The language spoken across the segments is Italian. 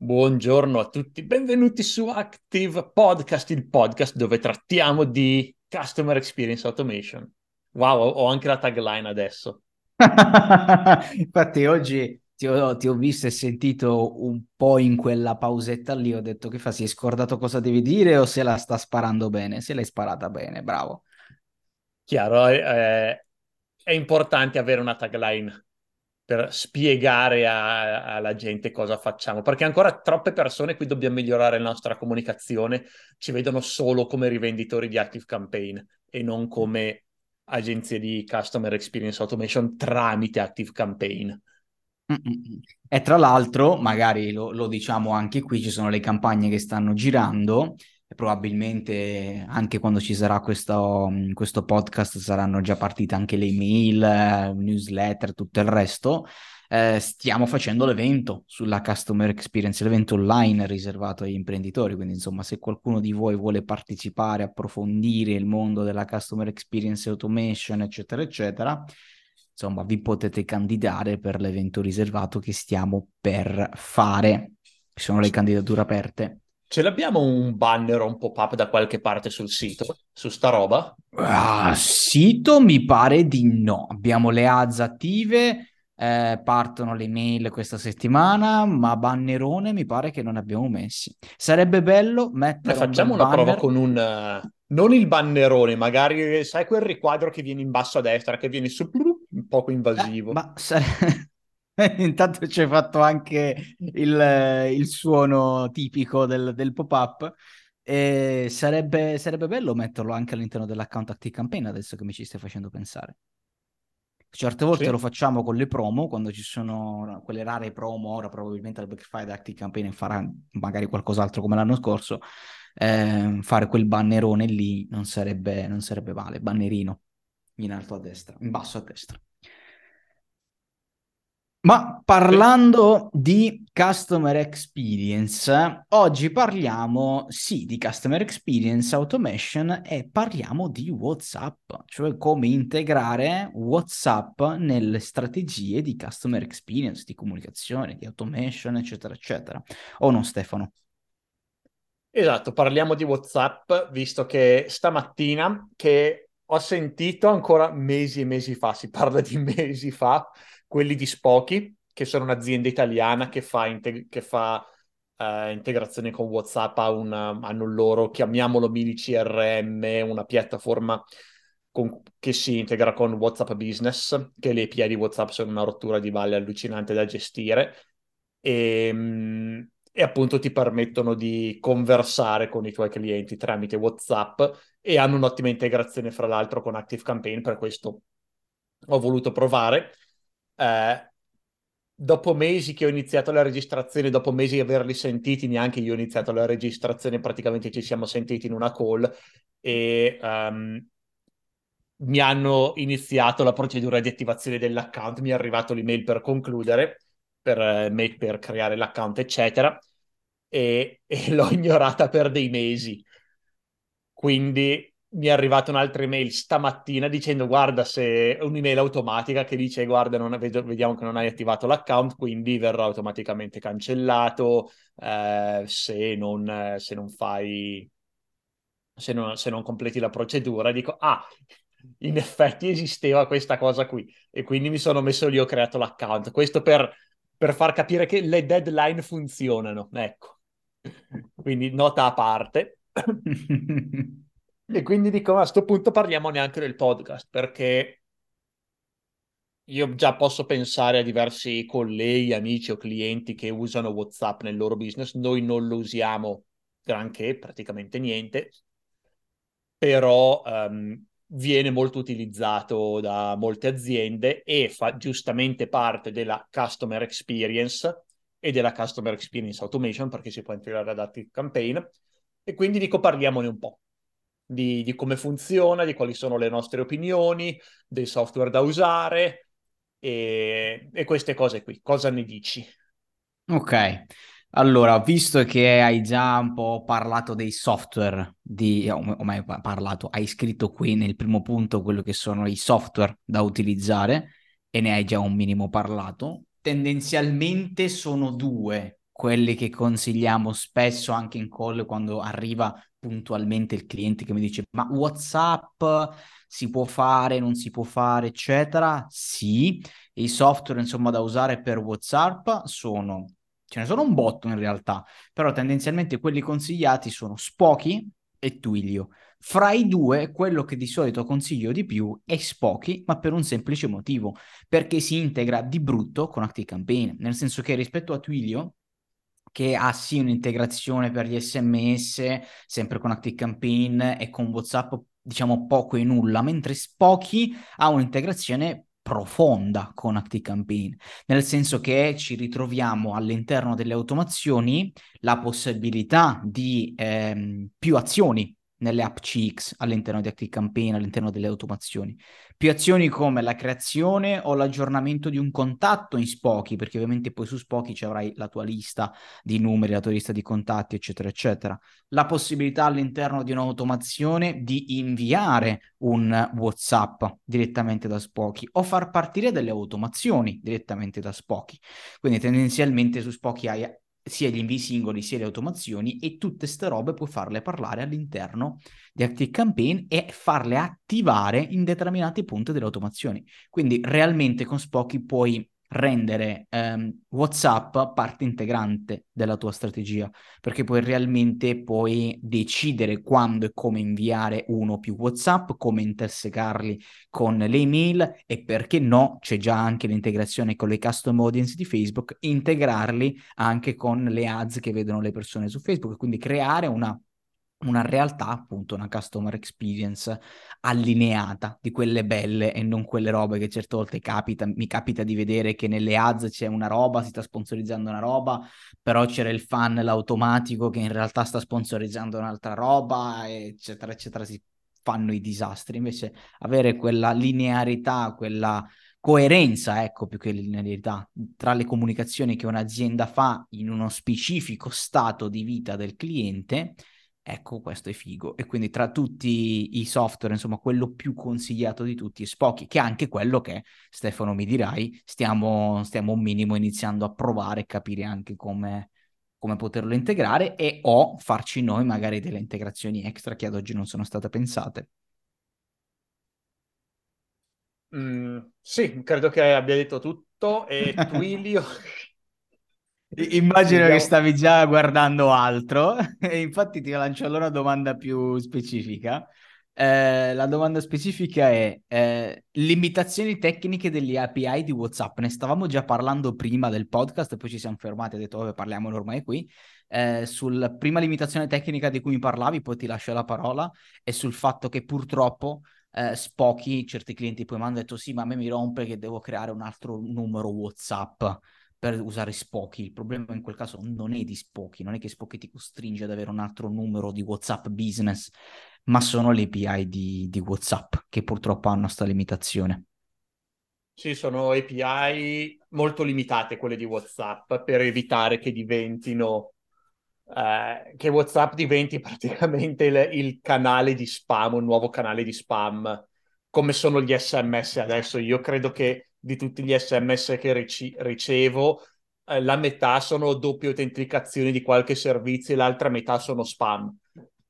Buongiorno a tutti, benvenuti su Active Podcast, il podcast dove trattiamo di Customer Experience Automation. Wow, ho anche la tagline adesso. Infatti oggi ti ho, ti ho, visto e sentito un po' in quella pausetta lì, ho detto che fa, si è scordato cosa devi dire o se la sta sparando bene? Se l'hai sparata bene, bravo. Chiaro, è, è importante avere una tagline per spiegare a, alla gente cosa facciamo, perché ancora troppe persone qui dobbiamo migliorare la nostra comunicazione, ci vedono solo come rivenditori di Active Campaign e non come agenzie di Customer Experience Automation tramite Active Campaign. E tra l'altro, magari lo, lo, diciamo anche qui, ci sono le campagne che stanno girando probabilmente anche quando ci sarà questo, questo podcast saranno già partite anche le email, newsletter, tutto il resto. Eh, stiamo facendo l'evento sulla customer experience, l'evento online riservato agli imprenditori. Quindi, insomma, se qualcuno di voi vuole partecipare, approfondire il mondo della customer experience automation, eccetera, eccetera, insomma, vi potete candidare per l'evento riservato che stiamo per fare. Ci sono le candidature aperte. Ce l'abbiamo un banner o un pop-up da qualche parte sul sito, su sta roba? Ah, sito mi pare di no. Abbiamo le ads attive, eh, partono le mail questa settimana, ma bannerone mi pare che non abbiamo messi. Sarebbe bello mettere Beh, facciamo un una banner... prova con un uh, non il bannerone, magari sai quel riquadro che viene in basso a destra, che viene su un poco invasivo. Eh, ma sare... Intanto ci hai fatto anche il, il suono tipico del, del pop-up. E sarebbe, sarebbe, bello metterlo anche all'interno dell'account Active Campaign adesso che mi ci stai facendo pensare. Certe volte sì. lo facciamo con le promo, quando ci sono quelle rare promo, ora probabilmente al Black Friday Active Campaign farà magari qualcos'altro come l'anno scorso, eh, fare quel bannerone lì non sarebbe, non sarebbe male, bannerino in alto a destra, in basso a destra. Ma parlando di customer experience, oggi parliamo sì di customer experience automation e parliamo di WhatsApp, cioè come integrare WhatsApp nelle strategie di customer experience, di comunicazione, di automation, eccetera, eccetera. O no, Stefano? Esatto, parliamo di WhatsApp, visto che stamattina che ho sentito ancora mesi e mesi fa, si parla di mesi fa, quelli di Spoki, che sono un'azienda italiana che fa, integ- che fa uh, integrazione con WhatsApp, ha una, hanno loro, chiamiamolo mini CRM, una piattaforma con, che si integra con WhatsApp Business, che le API di WhatsApp sono una rottura di valle allucinante da gestire. E, um, e appunto ti permettono di conversare con i tuoi clienti tramite WhatsApp e hanno un'ottima integrazione fra l'altro con Active Campaign, per questo ho voluto provare eh, dopo mesi che ho iniziato la registrazione, dopo mesi di averli sentiti, neanche io ho iniziato la registrazione, praticamente ci siamo sentiti in una call e um, mi hanno iniziato la procedura di attivazione dell'account, mi è arrivato l'email per concludere, per, eh, per creare l'account, eccetera, e, e l'ho ignorata per dei mesi. Quindi mi è arrivata un'altra email stamattina dicendo guarda se un'email automatica che dice guarda non, vediamo che non hai attivato l'account quindi verrà automaticamente cancellato eh, se, non, se non fai se non, se non completi la procedura. Dico ah in effetti esisteva questa cosa qui. E quindi mi sono messo lì ho creato l'account. Questo per, per far capire che le deadline funzionano ecco. Quindi nota a parte E quindi dico, a questo punto parliamo neanche del podcast, perché io già posso pensare a diversi colleghi, amici o clienti che usano WhatsApp nel loro business. Noi non lo usiamo granché, praticamente niente, però um, viene molto utilizzato da molte aziende e fa giustamente parte della customer experience e della customer experience automation perché si può integrare ad Active Campaign. E quindi dico parliamone un po' di, di come funziona, di quali sono le nostre opinioni, dei software da usare e, e queste cose qui. Cosa ne dici? Ok, allora, visto che hai già un po' parlato dei software, di, o meglio parlato, hai scritto qui nel primo punto quello che sono i software da utilizzare e ne hai già un minimo parlato, tendenzialmente sono due quelli che consigliamo spesso anche in call quando arriva puntualmente il cliente che mi dice ma WhatsApp si può fare, non si può fare, eccetera. Sì, i software insomma da usare per WhatsApp sono ce ne sono un botto in realtà, però tendenzialmente quelli consigliati sono Spoky e Twilio. Fra i due, quello che di solito consiglio di più è Spoky, ma per un semplice motivo, perché si integra di brutto con ActiveCampaign, nel senso che rispetto a Twilio, che ha sì un'integrazione per gli sms, sempre con ActiveCampaign e con WhatsApp, diciamo poco e nulla, mentre Spoky ha un'integrazione profonda con ActiveCampaign, nel senso che ci ritroviamo all'interno delle automazioni la possibilità di ehm, più azioni nelle app CX all'interno di ActiveCampaign, all'interno delle automazioni. Più azioni come la creazione o l'aggiornamento di un contatto in Spoky, perché ovviamente poi su Spoky ci avrai la tua lista di numeri, la tua lista di contatti, eccetera, eccetera. La possibilità all'interno di un'automazione di inviare un WhatsApp direttamente da Spoky o far partire delle automazioni direttamente da Spoky. Quindi tendenzialmente su Spoky hai sia gli invii singoli sia le automazioni e tutte ste robe puoi farle parlare all'interno di ActiveCampaign e farle attivare in determinati punti delle automazioni. Quindi realmente con Spocky puoi rendere ehm, WhatsApp parte integrante della tua strategia, perché puoi realmente poi decidere quando e come inviare uno o più WhatsApp, come intersecarli con le email e perché no, c'è già anche l'integrazione con le custom audience di Facebook, integrarli anche con le ads che vedono le persone su Facebook, quindi creare una una realtà, appunto, una customer experience allineata di quelle belle e non quelle robe che certe volte capita, mi capita di vedere che nelle ads c'è una roba, si sta sponsorizzando una roba, però c'era il funnel automatico che in realtà sta sponsorizzando un'altra roba, eccetera, eccetera, si fanno i disastri. Invece avere quella linearità, quella coerenza, ecco, più che linearità, tra le comunicazioni che un'azienda fa in uno specifico stato di vita del cliente Ecco, questo è figo. E quindi tra tutti i software, insomma, quello più consigliato di tutti è Spocky, che è anche quello che, Stefano, mi dirai, stiamo, stiamo un minimo iniziando a provare e capire anche come, come poterlo integrare e o farci noi magari delle integrazioni extra che ad oggi non sono state pensate. Mm, sì, credo che abbia detto tutto e Twilio Immagino che stavi già guardando altro e infatti ti lancio allora una domanda più specifica. Eh, la domanda specifica è eh, limitazioni tecniche degli API di WhatsApp. Ne stavamo già parlando prima del podcast, poi ci siamo fermati e ho detto, vabbè, parliamo ormai qui. Eh, sulla prima limitazione tecnica di cui mi parlavi, poi ti lascio la parola, è sul fatto che purtroppo eh, Spocky, certi clienti poi mi hanno detto, sì, ma a me mi rompe che devo creare un altro numero WhatsApp per usare Spocky. Il problema in quel caso non è di Spocky, non è che Spocky ti costringe ad avere un altro numero di WhatsApp business, ma sono le API di, di WhatsApp che purtroppo hanno questa limitazione. Sì, sono API molto limitate quelle di WhatsApp per evitare che diventino eh, che WhatsApp diventi praticamente il, il, canale di spam, un nuovo canale di spam, come sono gli SMS adesso. Io credo che di tutti gli sms che ric- ricevo, eh, la metà sono doppie autenticazioni di qualche servizio e l'altra metà sono spam.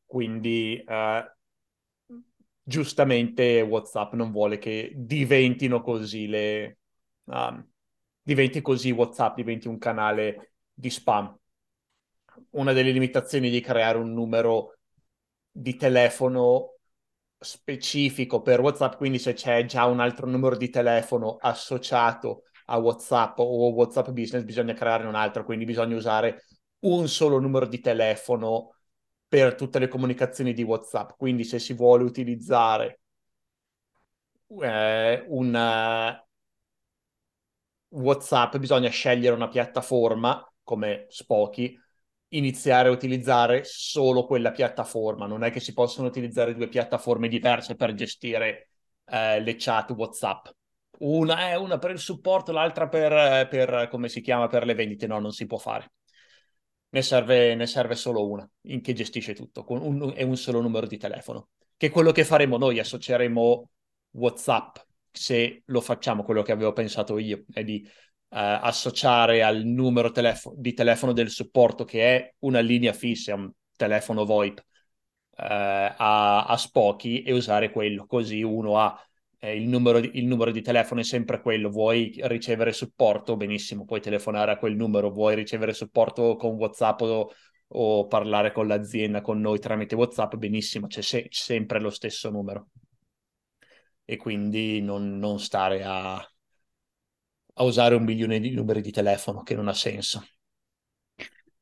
Quindi eh, giustamente WhatsApp non vuole che diventino così le... Um, diventi così WhatsApp, diventi un canale di spam. Una delle limitazioni di creare un numero di telefono specifico per WhatsApp, quindi se c'è già un altro numero di telefono associato a WhatsApp o WhatsApp Business, bisogna creare un altro, quindi bisogna usare un solo numero di telefono per tutte le comunicazioni di WhatsApp. Quindi se si vuole utilizzare eh, un WhatsApp, bisogna scegliere una piattaforma come Spoky iniziare a utilizzare solo quella piattaforma, non è che si possono utilizzare due piattaforme diverse per gestire eh, le chat WhatsApp. Una è una per il supporto, l'altra per, per, come si chiama, per le vendite. No, non si può fare. Ne serve, ne serve solo una in che gestisce tutto, con un, e un solo numero di telefono. Che è quello che faremo noi, associeremo WhatsApp, se lo facciamo, quello che avevo pensato io, è di associare al numero telefo- di telefono del supporto, che è una linea fissa, un telefono VoIP, eh, a, a Spoki e usare quello, così uno ha eh, il, numero di, il, numero di, telefono è sempre quello, vuoi ricevere supporto, benissimo, puoi telefonare a quel numero, vuoi ricevere supporto con WhatsApp o, o parlare con l'azienda, con noi tramite WhatsApp, benissimo, c'è, se- sempre lo stesso numero. E quindi non, non stare a, a usare un milione di numeri di telefono che non ha senso.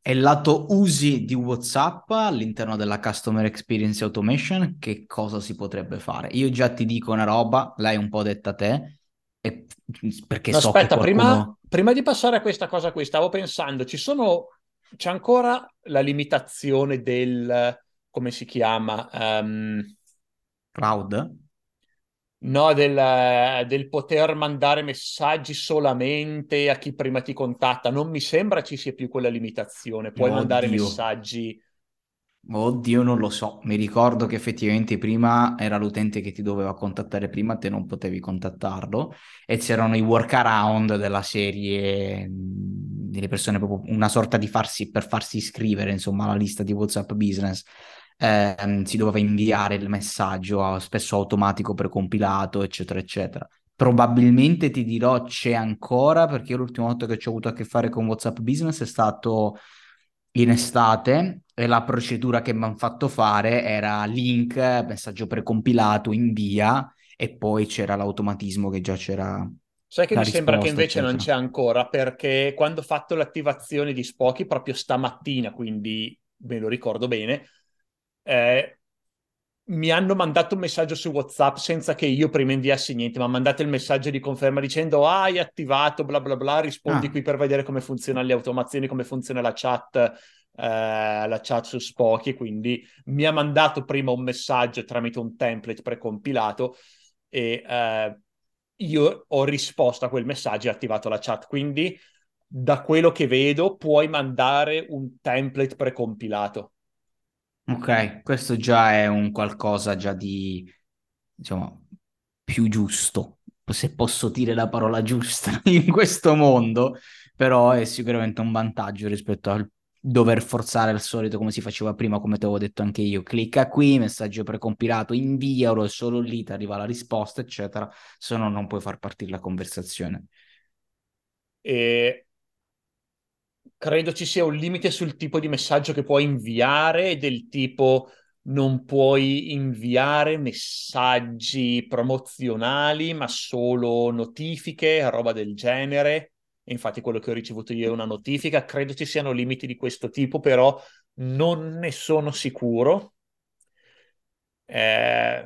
E il lato usi di WhatsApp all'interno della Customer Experience Automation, che cosa si potrebbe fare? Io già ti dico una roba, l'hai un po' detta te, e perché no, so aspetta, qualcuno... prima, prima, di passare a questa cosa qui, stavo pensando, ci sono, c'è ancora la limitazione del, come si chiama? Um... Cloud? No, del, del, poter mandare messaggi solamente a chi prima ti contatta. Non mi sembra ci sia più quella limitazione. Puoi Oddio. mandare messaggi. Oddio, non lo so. Mi ricordo che effettivamente prima era l'utente che ti doveva contattare prima, te non potevi contattarlo e c'erano i workaround della serie delle persone, proprio una sorta di farsi per farsi iscrivere, insomma, alla lista di WhatsApp Business ehm, si doveva inviare il messaggio spesso automatico precompilato, eccetera, eccetera. Probabilmente ti dirò c'è ancora, perché io l'ultima volta che ci ho avuto a che fare con WhatsApp Business è stato in estate e la procedura che mi hanno fatto fare era link, messaggio precompilato, invia e poi c'era l'automatismo che già c'era Sai che mi sembra che invece eccetera. non c'è ancora perché quando ho fatto l'attivazione di Spoki proprio stamattina, quindi me lo ricordo bene, eh, mi hanno mandato un messaggio su WhatsApp senza che io prima inviassi niente, ma mandate il messaggio di conferma dicendo ah, hai attivato, bla bla bla, rispondi ah. qui per vedere come funzionano le automazioni, come funziona la chat, eh, la chat su Spoki, quindi mi ha mandato prima un messaggio tramite un template precompilato e eh, io ho risposto a quel messaggio e attivato la chat, quindi da quello che vedo puoi mandare un template precompilato Ok, questo già è un qualcosa già di, diciamo, più giusto, se posso dire la parola giusta in questo mondo, però è sicuramente un vantaggio rispetto al dover forzare al solito come si faceva prima, come ti avevo detto anche io. Clicca qui, messaggio precompilato, invialo e solo lì ti arriva la risposta, eccetera, se no non puoi far partire la conversazione. E credo ci sia un limite sul tipo di messaggio che puoi inviare, del tipo non puoi inviare messaggi promozionali, ma solo notifiche, roba del genere. Infatti quello che ho ricevuto io è una notifica. Credo ci siano limiti di questo tipo, però non ne sono sicuro. Eh,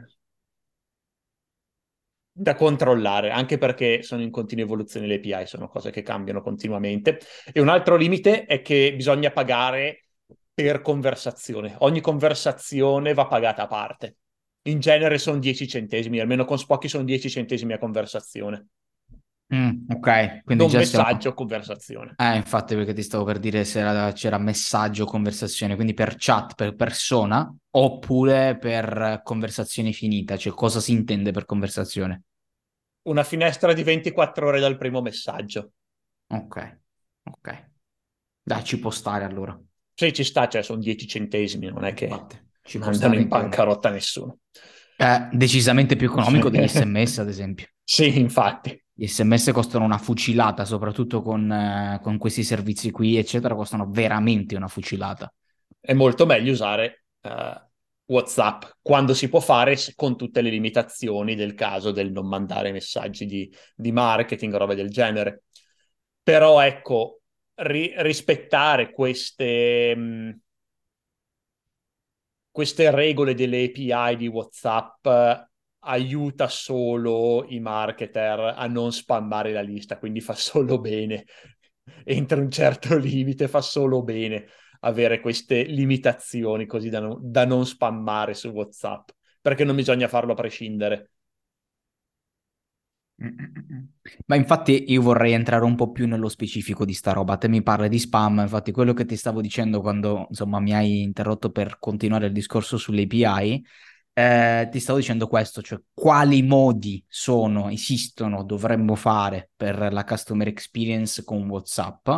da controllare, anche perché sono in continua evoluzione le API, sono cose che cambiano continuamente. E un altro limite è che bisogna pagare per conversazione. Ogni conversazione va pagata a parte. In genere sono 10 centesimi, almeno con Spocky sono 10 centesimi a conversazione. Mm, ok, quindi non messaggio, stiamo... conversazione. Eh, infatti, perché ti stavo per dire se era, c'era messaggio, conversazione, quindi per chat, per persona, oppure per conversazione finita, cioè cosa si intende per conversazione? Una finestra di 24 ore dal primo messaggio. Ok, ok. Dai, ci può stare allora. Sì, ci sta, cioè sono 10 centesimi, non è che Infatti, ci mandano in bancarotta nessuno. Eh, decisamente più economico degli sms, ad esempio. Sì, infatti. Gli sms costano una fucilata, soprattutto con, eh, con questi servizi qui, eccetera, costano veramente una fucilata. È molto meglio usare uh, WhatsApp quando si può fare con tutte le limitazioni del caso del non mandare messaggi di, di marketing robe del genere. Però ecco, ri- rispettare queste, mh, mm, queste regole delle API di WhatsApp aiuta solo i marketer a non spammare la lista, quindi fa solo bene. Entro un certo limite fa solo bene avere queste limitazioni così da, no, da non spammare su WhatsApp, perché non bisogna farlo a prescindere. Ma infatti io vorrei entrare un po' più nello specifico di sta roba. Te mi parli di spam, infatti quello che ti stavo dicendo quando insomma mi hai interrotto per continuare il discorso sulle API eh, ti stavo dicendo questo, cioè quali modi sono, esistono, dovremmo fare per la customer experience con WhatsApp,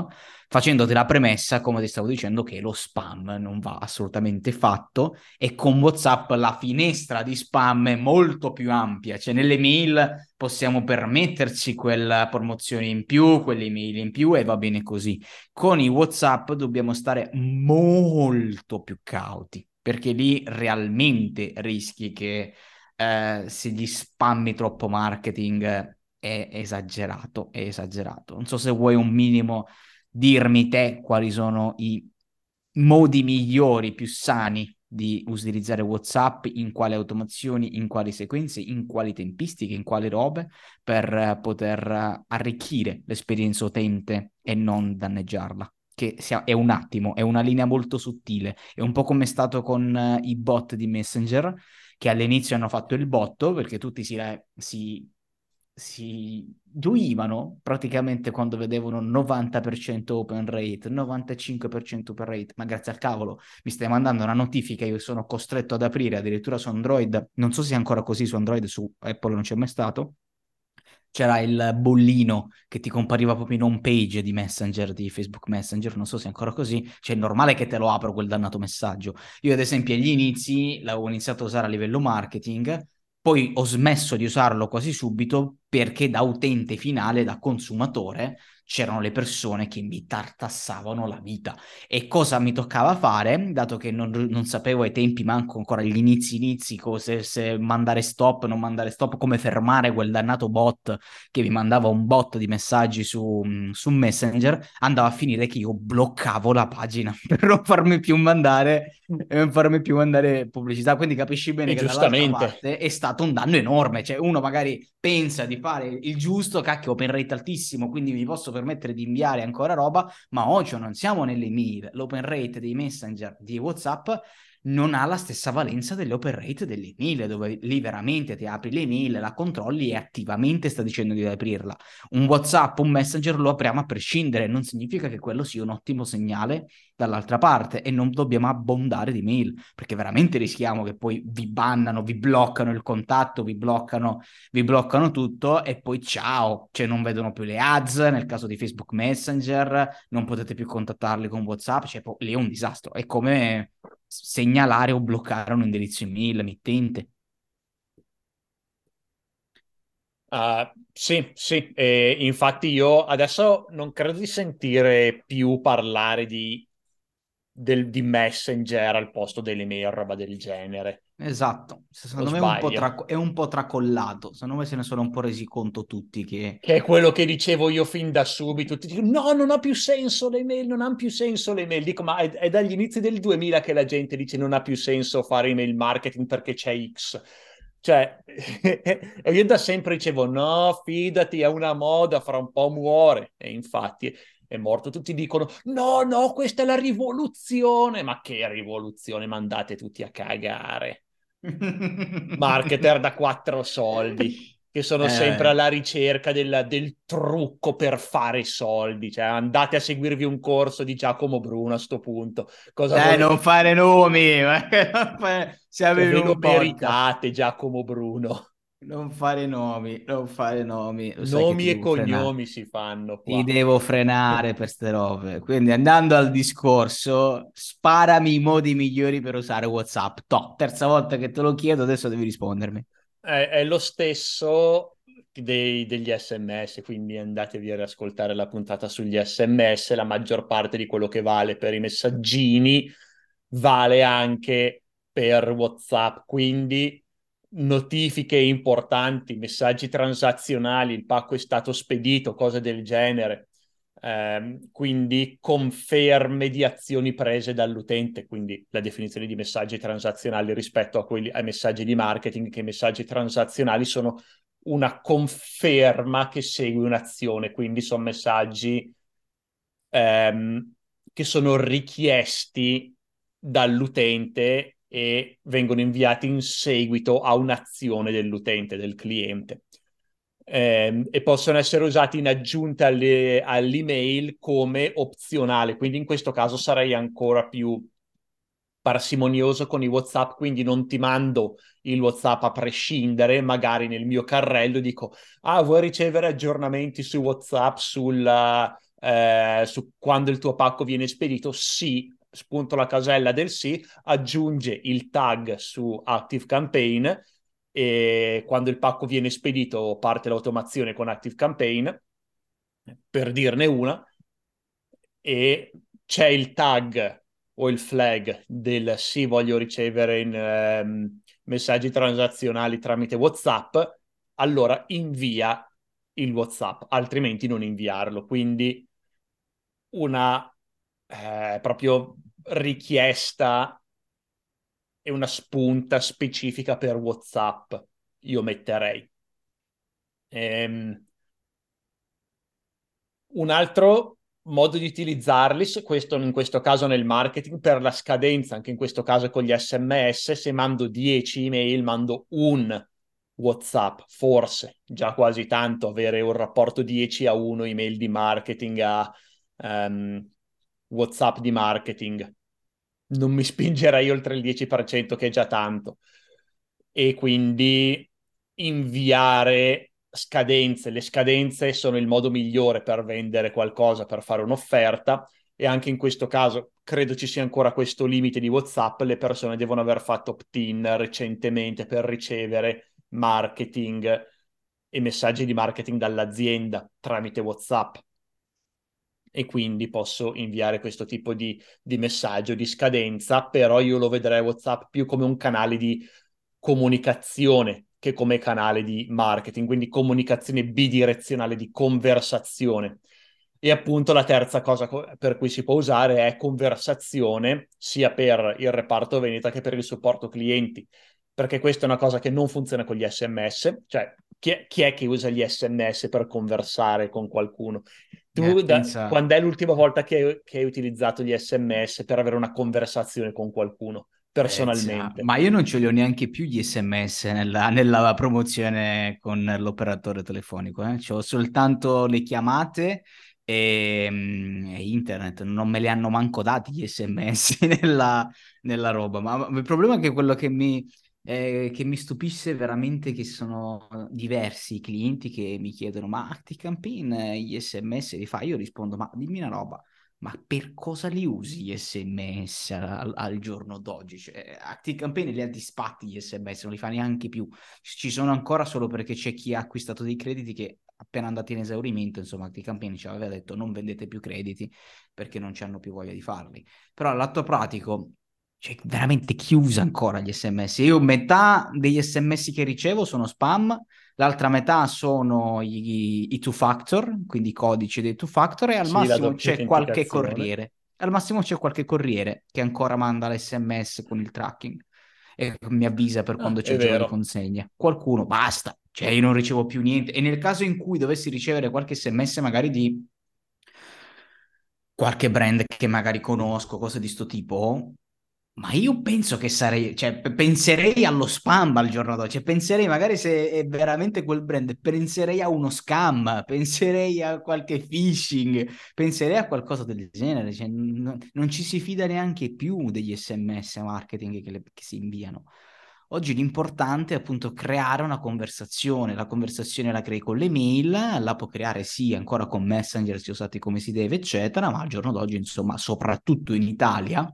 facendoti la premessa, come ti stavo dicendo, che lo spam non va assolutamente fatto e con WhatsApp la finestra di spam è molto più ampia, cioè nelle mail possiamo permetterci quella promozione in più, quelle email in più e va bene così. Con i WhatsApp dobbiamo stare molto più cauti perché lì realmente rischi che eh, se gli spammi troppo marketing è esagerato, è esagerato. Non so se vuoi un minimo dirmi te quali sono i modi migliori, più sani di utilizzare WhatsApp, in quali automazioni, in quali sequenze, in quali tempistiche, in quali robe, per poter arricchire l'esperienza utente e non danneggiarla che sia, è un attimo, è una linea molto sottile, è un po' come è stato con uh, i bot di Messenger, che all'inizio hanno fatto il botto perché tutti si, si, si gioivano praticamente quando vedevano 90% open rate, 95% open rate, ma grazie al cavolo mi stai mandando una notifica, io sono costretto ad aprire addirittura su Android, non so se è ancora così su Android, su Apple non c'è mai stato, c'era il bollino che ti compariva proprio in home page di Messenger, di Facebook Messenger, non so se è ancora così, cioè è normale che te lo apro quel dannato messaggio. Io ad esempio agli inizi l'avevo iniziato a usare a livello marketing, poi ho smesso di usarlo quasi subito perché da utente finale, da consumatore, c'erano le persone che mi tartassavano la vita. E cosa mi toccava fare, dato che non, non sapevo ai tempi, manco ancora gli inizi inizi, se, se mandare stop, non mandare stop, come fermare quel dannato bot che mi mandava un bot di messaggi su, su Messenger, andava a finire che io bloccavo la pagina per non farmi più mandare, non farmi più mandare pubblicità. Quindi capisci bene e che dall'altra parte è stato un danno enorme. Cioè uno magari pensa di fare il giusto, cacchio, open rate altissimo, quindi mi posso permettere di inviare ancora roba, ma oggi non siamo nelle mail, l'open rate dei messenger di WhatsApp non ha la stessa valenza dell'open rate delle mail, dove lì veramente ti apri le mail, la controlli e attivamente sta dicendo di aprirla. Un WhatsApp, un Messenger lo apriamo a prescindere, non significa che quello sia un ottimo segnale dall'altra parte e non dobbiamo abbondare di mail, perché veramente rischiamo che poi vi bannano, vi bloccano il contatto, vi bloccano, vi bloccano tutto e poi ciao, cioè non vedono più le ads, nel caso di Facebook Messenger non potete più contattarli con WhatsApp, cioè lì è un disastro, è come segnalare o bloccare un indirizzo email mittente. Uh, sì, sì, e infatti io adesso non credo di sentire più parlare di, del, di Messenger al posto delle mail, roba del genere. Esatto, secondo me è un, tra- è un, po tracollato, secondo me se ne sono un po' resi conto tutti che... Che è quello che dicevo io fin da subito, tutti dicono no, non ha più senso le mail, non hanno più senso le mail, dico ma è, è dagli inizi del 2000 che la gente dice non ha più senso fare email marketing perché c'è X. Cioè, io da sempre dicevo no, fidati, è una moda, fra un po' muore. E infatti è morto. Tutti dicono: no, no, questa è la rivoluzione. Ma che rivoluzione? Mandate tutti a cagare. marketer da quattro soldi che sono eh. sempre alla ricerca del, del, trucco per fare soldi. Cioè, andate a seguirvi un corso di Giacomo Bruno a sto punto. Cosa eh, volete... non fare nomi, se avevi un meritate Giacomo Bruno. Non fare nomi, non fare nomi. nomi e cognomi frenare. si fanno. Qua. Ti devo frenare per ste robe. Quindi andando al discorso, sparami i modi migliori per usare WhatsApp. To, terza volta che te lo chiedo, adesso devi rispondermi. È, è lo stesso dei, degli sms, quindi andatevi ad ascoltare la puntata sugli sms. La maggior parte di quello che vale per i messaggini vale anche per WhatsApp. Quindi notifiche importanti, messaggi transazionali, il pacco è stato spedito, cose del genere. Eh, quindi conferme di azioni prese dall'utente, quindi la definizione di messaggi transazionali rispetto a quelli, ai messaggi di marketing, che i messaggi transazionali sono una conferma che segue un'azione, quindi sono messaggi ehm, che sono richiesti dall'utente e vengono inviati in seguito a un'azione dell'utente, del cliente. Eh, e possono essere usati in aggiunta alle, all'email come opzionale, quindi in questo caso sarei ancora più parsimonioso con i WhatsApp, quindi non ti mando il WhatsApp a prescindere, magari nel mio carrello dico "Ah, vuoi ricevere aggiornamenti su WhatsApp sulla, eh, su quando il tuo pacco viene spedito?" Sì, spunto la casella del sì, aggiunge il tag su Active Campaign e quando il pacco viene spedito parte l'automazione con Active Campaign, per dirne una, e c'è il tag o il flag del sì, voglio ricevere in, ehm, messaggi transazionali tramite WhatsApp, allora invia il WhatsApp, altrimenti non inviarlo. Quindi una eh, proprio richiesta e una spunta specifica per WhatsApp io metterei. Ehm, un altro modo di utilizzarli, questo in questo caso nel marketing, per la scadenza, anche in questo caso con gli sms, se mando 10 email, mando un WhatsApp, forse, già quasi tanto avere un rapporto 10 a 1 email di marketing a um, WhatsApp di marketing. Non mi spingerei oltre il 10% che è già tanto. E quindi inviare scadenze. Le scadenze sono il modo migliore per vendere qualcosa, per fare un'offerta e anche in questo caso credo ci sia ancora questo limite di WhatsApp, le persone devono aver fatto opt-in recentemente per ricevere marketing e messaggi di marketing dall'azienda tramite WhatsApp e quindi posso inviare questo tipo di, di messaggio di scadenza, però io lo vedrei WhatsApp più come un canale di comunicazione che come canale di marketing, quindi comunicazione bidirezionale di conversazione. E appunto la terza cosa per cui si può usare è conversazione sia per il reparto vendita che per il supporto clienti, perché questa è una cosa che non funziona con gli sms, cioè chi è, chi è che usa gli sms per conversare con qualcuno? Tu, eh, da, pensa... quando è l'ultima volta che, che hai utilizzato gli sms per avere una conversazione con qualcuno? personalmente. Eh, ma io non ce li ho neanche più gli sms nella, nella promozione con l'operatore telefonico, eh. ho soltanto le chiamate e, mm, e, internet, non me li hanno manco dati gli sms nella, nella roba, ma, ma, il problema è che quello che mi, eh, che mi stupisce veramente che sono diversi i clienti che mi chiedono ma ActiCampaign gli sms li fai? Io rispondo ma dimmi una roba, ma per cosa li usi gli sms al, al giorno d'oggi? Cioè, ActiveCampaign li ha dispatti gli sms, non li fa neanche più. Ci sono ancora solo perché c'è chi ha acquistato dei crediti che appena andati in esaurimento, insomma, ActiveCampaign ci aveva detto non vendete più crediti perché non ci hanno più voglia di farli. Però all'atto pratico cioè veramente chi usa ancora gli sms? Io metà degli sms che ricevo sono spam, l'altra metà sono i, i two factor, quindi i codici dei two factor e al sì, massimo c'è qualche corriere. Al massimo c'è qualche corriere che ancora manda l'sms con il tracking e mi avvisa per ah, quando c'è il giorno di consegna. Qualcuno, basta, cioè io non ricevo più niente. E nel caso in cui dovessi ricevere qualche sms magari di qualche brand che magari conosco, cose di sto tipo, ma io penso che sarei, cioè, penserei allo spam al giorno d'oggi, cioè, penserei magari se è veramente quel brand, penserei a uno scam, penserei a qualche phishing, penserei a qualcosa del genere, cioè, non, non ci si fida neanche più degli sms marketing che, le, che si inviano. Oggi l'importante è appunto creare una conversazione, la conversazione la crei con le mail, la può creare sì ancora con Messenger se usati come si deve, eccetera, ma al giorno d'oggi, insomma, soprattutto in Italia,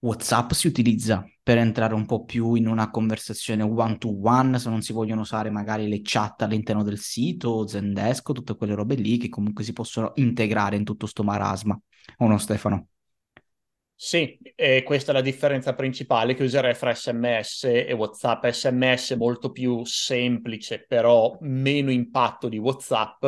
WhatsApp si utilizza per entrare un po' più in una conversazione one to one, se non si vogliono usare magari le chat all'interno del sito, Zendesk, tutte quelle robe lì che comunque si possono integrare in tutto sto marasma. O no, Stefano? Sì, e questa è la differenza principale che userei fra SMS e WhatsApp. SMS è molto più semplice, però meno impatto di WhatsApp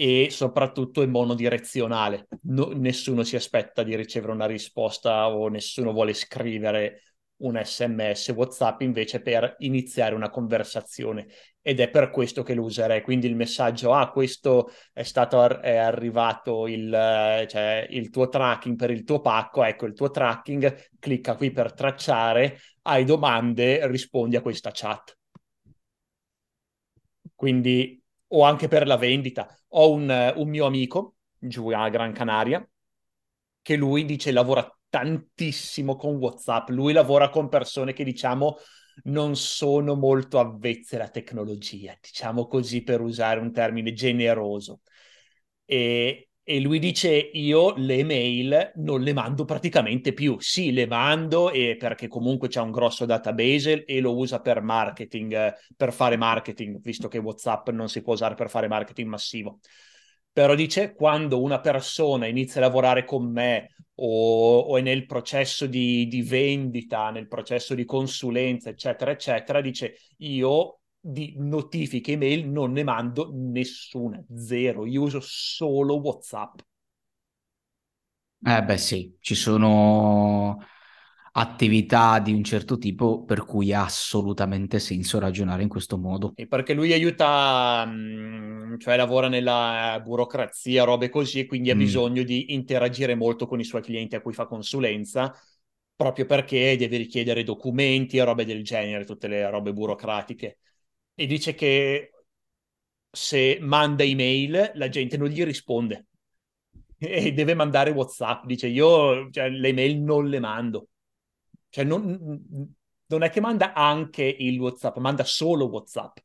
e soprattutto è monodirezionale. No, nessuno si aspetta di ricevere una risposta o nessuno vuole scrivere un sms WhatsApp invece per iniziare una conversazione ed è per questo che lo userei. Quindi il messaggio, ah, questo è stato è arrivato il, cioè, il tuo tracking per il tuo pacco, ecco il tuo tracking, clicca qui per tracciare, hai domande, rispondi a questa chat. Quindi o anche per la vendita. Ho un, un mio amico giù a Gran Canaria che lui dice lavora tantissimo con WhatsApp. Lui lavora con persone che diciamo non sono molto avvezze alla tecnologia, diciamo così per usare un termine generoso. E, e lui dice io le mail non le mando praticamente più. Sì, le mando perché comunque c'è un grosso database e lo usa per marketing, per fare marketing, visto che WhatsApp non si può usare per fare marketing massivo. Però dice quando una persona inizia a lavorare con me o, o è nel processo di, di vendita, nel processo di consulenza, eccetera, eccetera, dice io di notifiche email non ne mando nessuna, zero. Io uso solo WhatsApp. Eh beh sì, ci sono attività di un certo tipo per cui ha assolutamente senso ragionare in questo modo. E perché lui aiuta, mm, cioè lavora nella burocrazia, robe così, e quindi ha mm. bisogno di interagire molto con i suoi clienti a cui fa consulenza, proprio perché deve richiedere documenti e robe del genere, tutte le robe burocratiche. E dice che se manda email la gente non gli risponde e deve mandare WhatsApp. Dice io cioè, le mail non le mando. Cioè, non, non è che manda anche il WhatsApp, manda solo WhatsApp.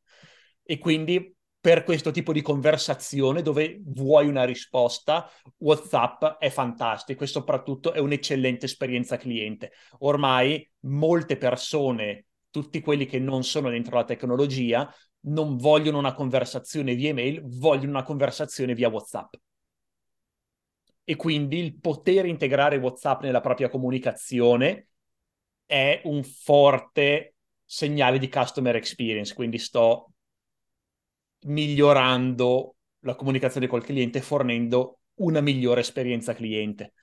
E quindi per questo tipo di conversazione dove vuoi una risposta, WhatsApp è fantastico e soprattutto è un'eccellente esperienza cliente. Ormai molte persone, tutti quelli che non sono dentro la tecnologia, non vogliono una conversazione via email, vogliono una conversazione via WhatsApp. E quindi il poter integrare WhatsApp nella propria comunicazione è un forte segnale di customer experience, quindi sto migliorando la comunicazione col cliente fornendo una migliore esperienza cliente.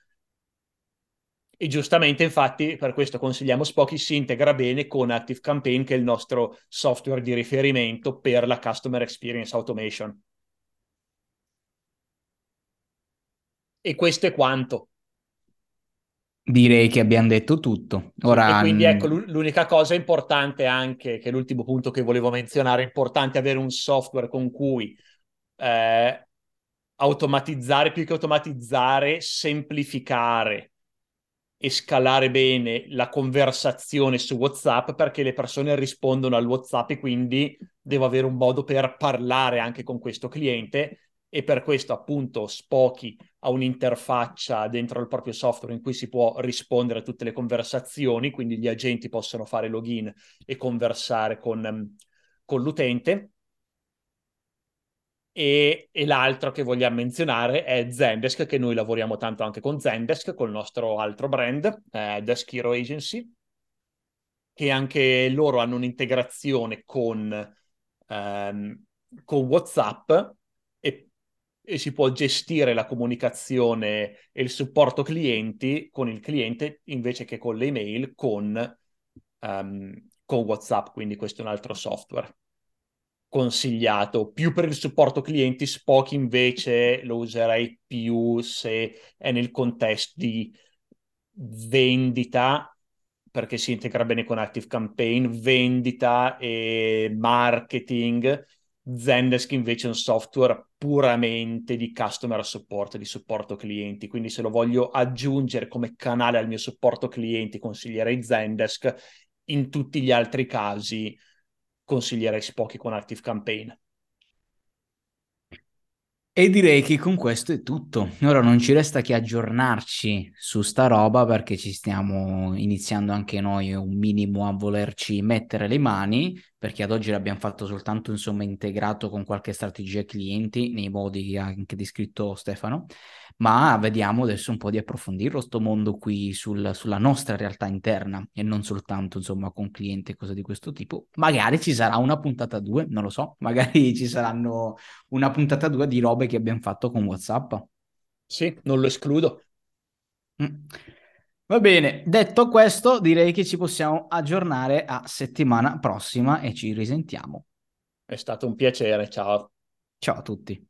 E giustamente, infatti, per questo consigliamo Spocky si integra bene con Active Campaign, che è il nostro software di riferimento per la Customer Experience Automation. E questo è quanto. Direi che abbiamo detto tutto. Ora... E quindi ecco, l'unica cosa importante anche, che è l'ultimo punto che volevo menzionare, è importante avere un software con cui eh, automatizzare, più che automatizzare, semplificare e scalare bene la conversazione su WhatsApp perché le persone rispondono al WhatsApp e quindi devo avere un modo per parlare anche con questo cliente e per questo appunto Spoky ha un'interfaccia dentro il proprio software in cui si può rispondere a tutte le conversazioni, quindi gli agenti possono fare login e conversare con, con l'utente. E, e, l'altro che vogliamo menzionare è Zendesk, che noi lavoriamo tanto anche con Zendesk, col nostro altro brand, eh, Desk Hero Agency, che anche loro hanno un'integrazione con, ehm, con WhatsApp e e si può gestire la comunicazione e il supporto clienti con il cliente invece che con le email con, um, con WhatsApp, quindi questo è un altro software consigliato. Più per il supporto clienti, Spock invece lo userei più se è nel contesto di vendita perché si integra bene con Active Campaign, vendita e marketing. Zendesk invece è un software puramente di customer support, di supporto clienti, quindi se lo voglio aggiungere come canale al mio supporto clienti consiglierei Zendesk, in tutti gli altri casi consiglierei Spocky con Active Campaign. E direi che con questo è tutto. Ora non ci resta che aggiornarci su sta roba perché ci stiamo iniziando anche noi un minimo a volerci mettere le mani, perché ad oggi l'abbiamo fatto soltanto insomma integrato con qualche strategia clienti nei modi che anche descritto Stefano ma vediamo adesso un po' di approfondirlo sto mondo qui sul, sulla nostra realtà interna e non soltanto insomma con clienti e cose di questo tipo. Magari ci sarà una puntata 2, non lo so, magari ci saranno una puntata 2 di robe che abbiamo fatto con WhatsApp. Sì, non lo escludo. Mm. Va bene, detto questo, direi che ci possiamo aggiornare a settimana prossima e ci risentiamo. È stato un piacere, ciao. Ciao a tutti.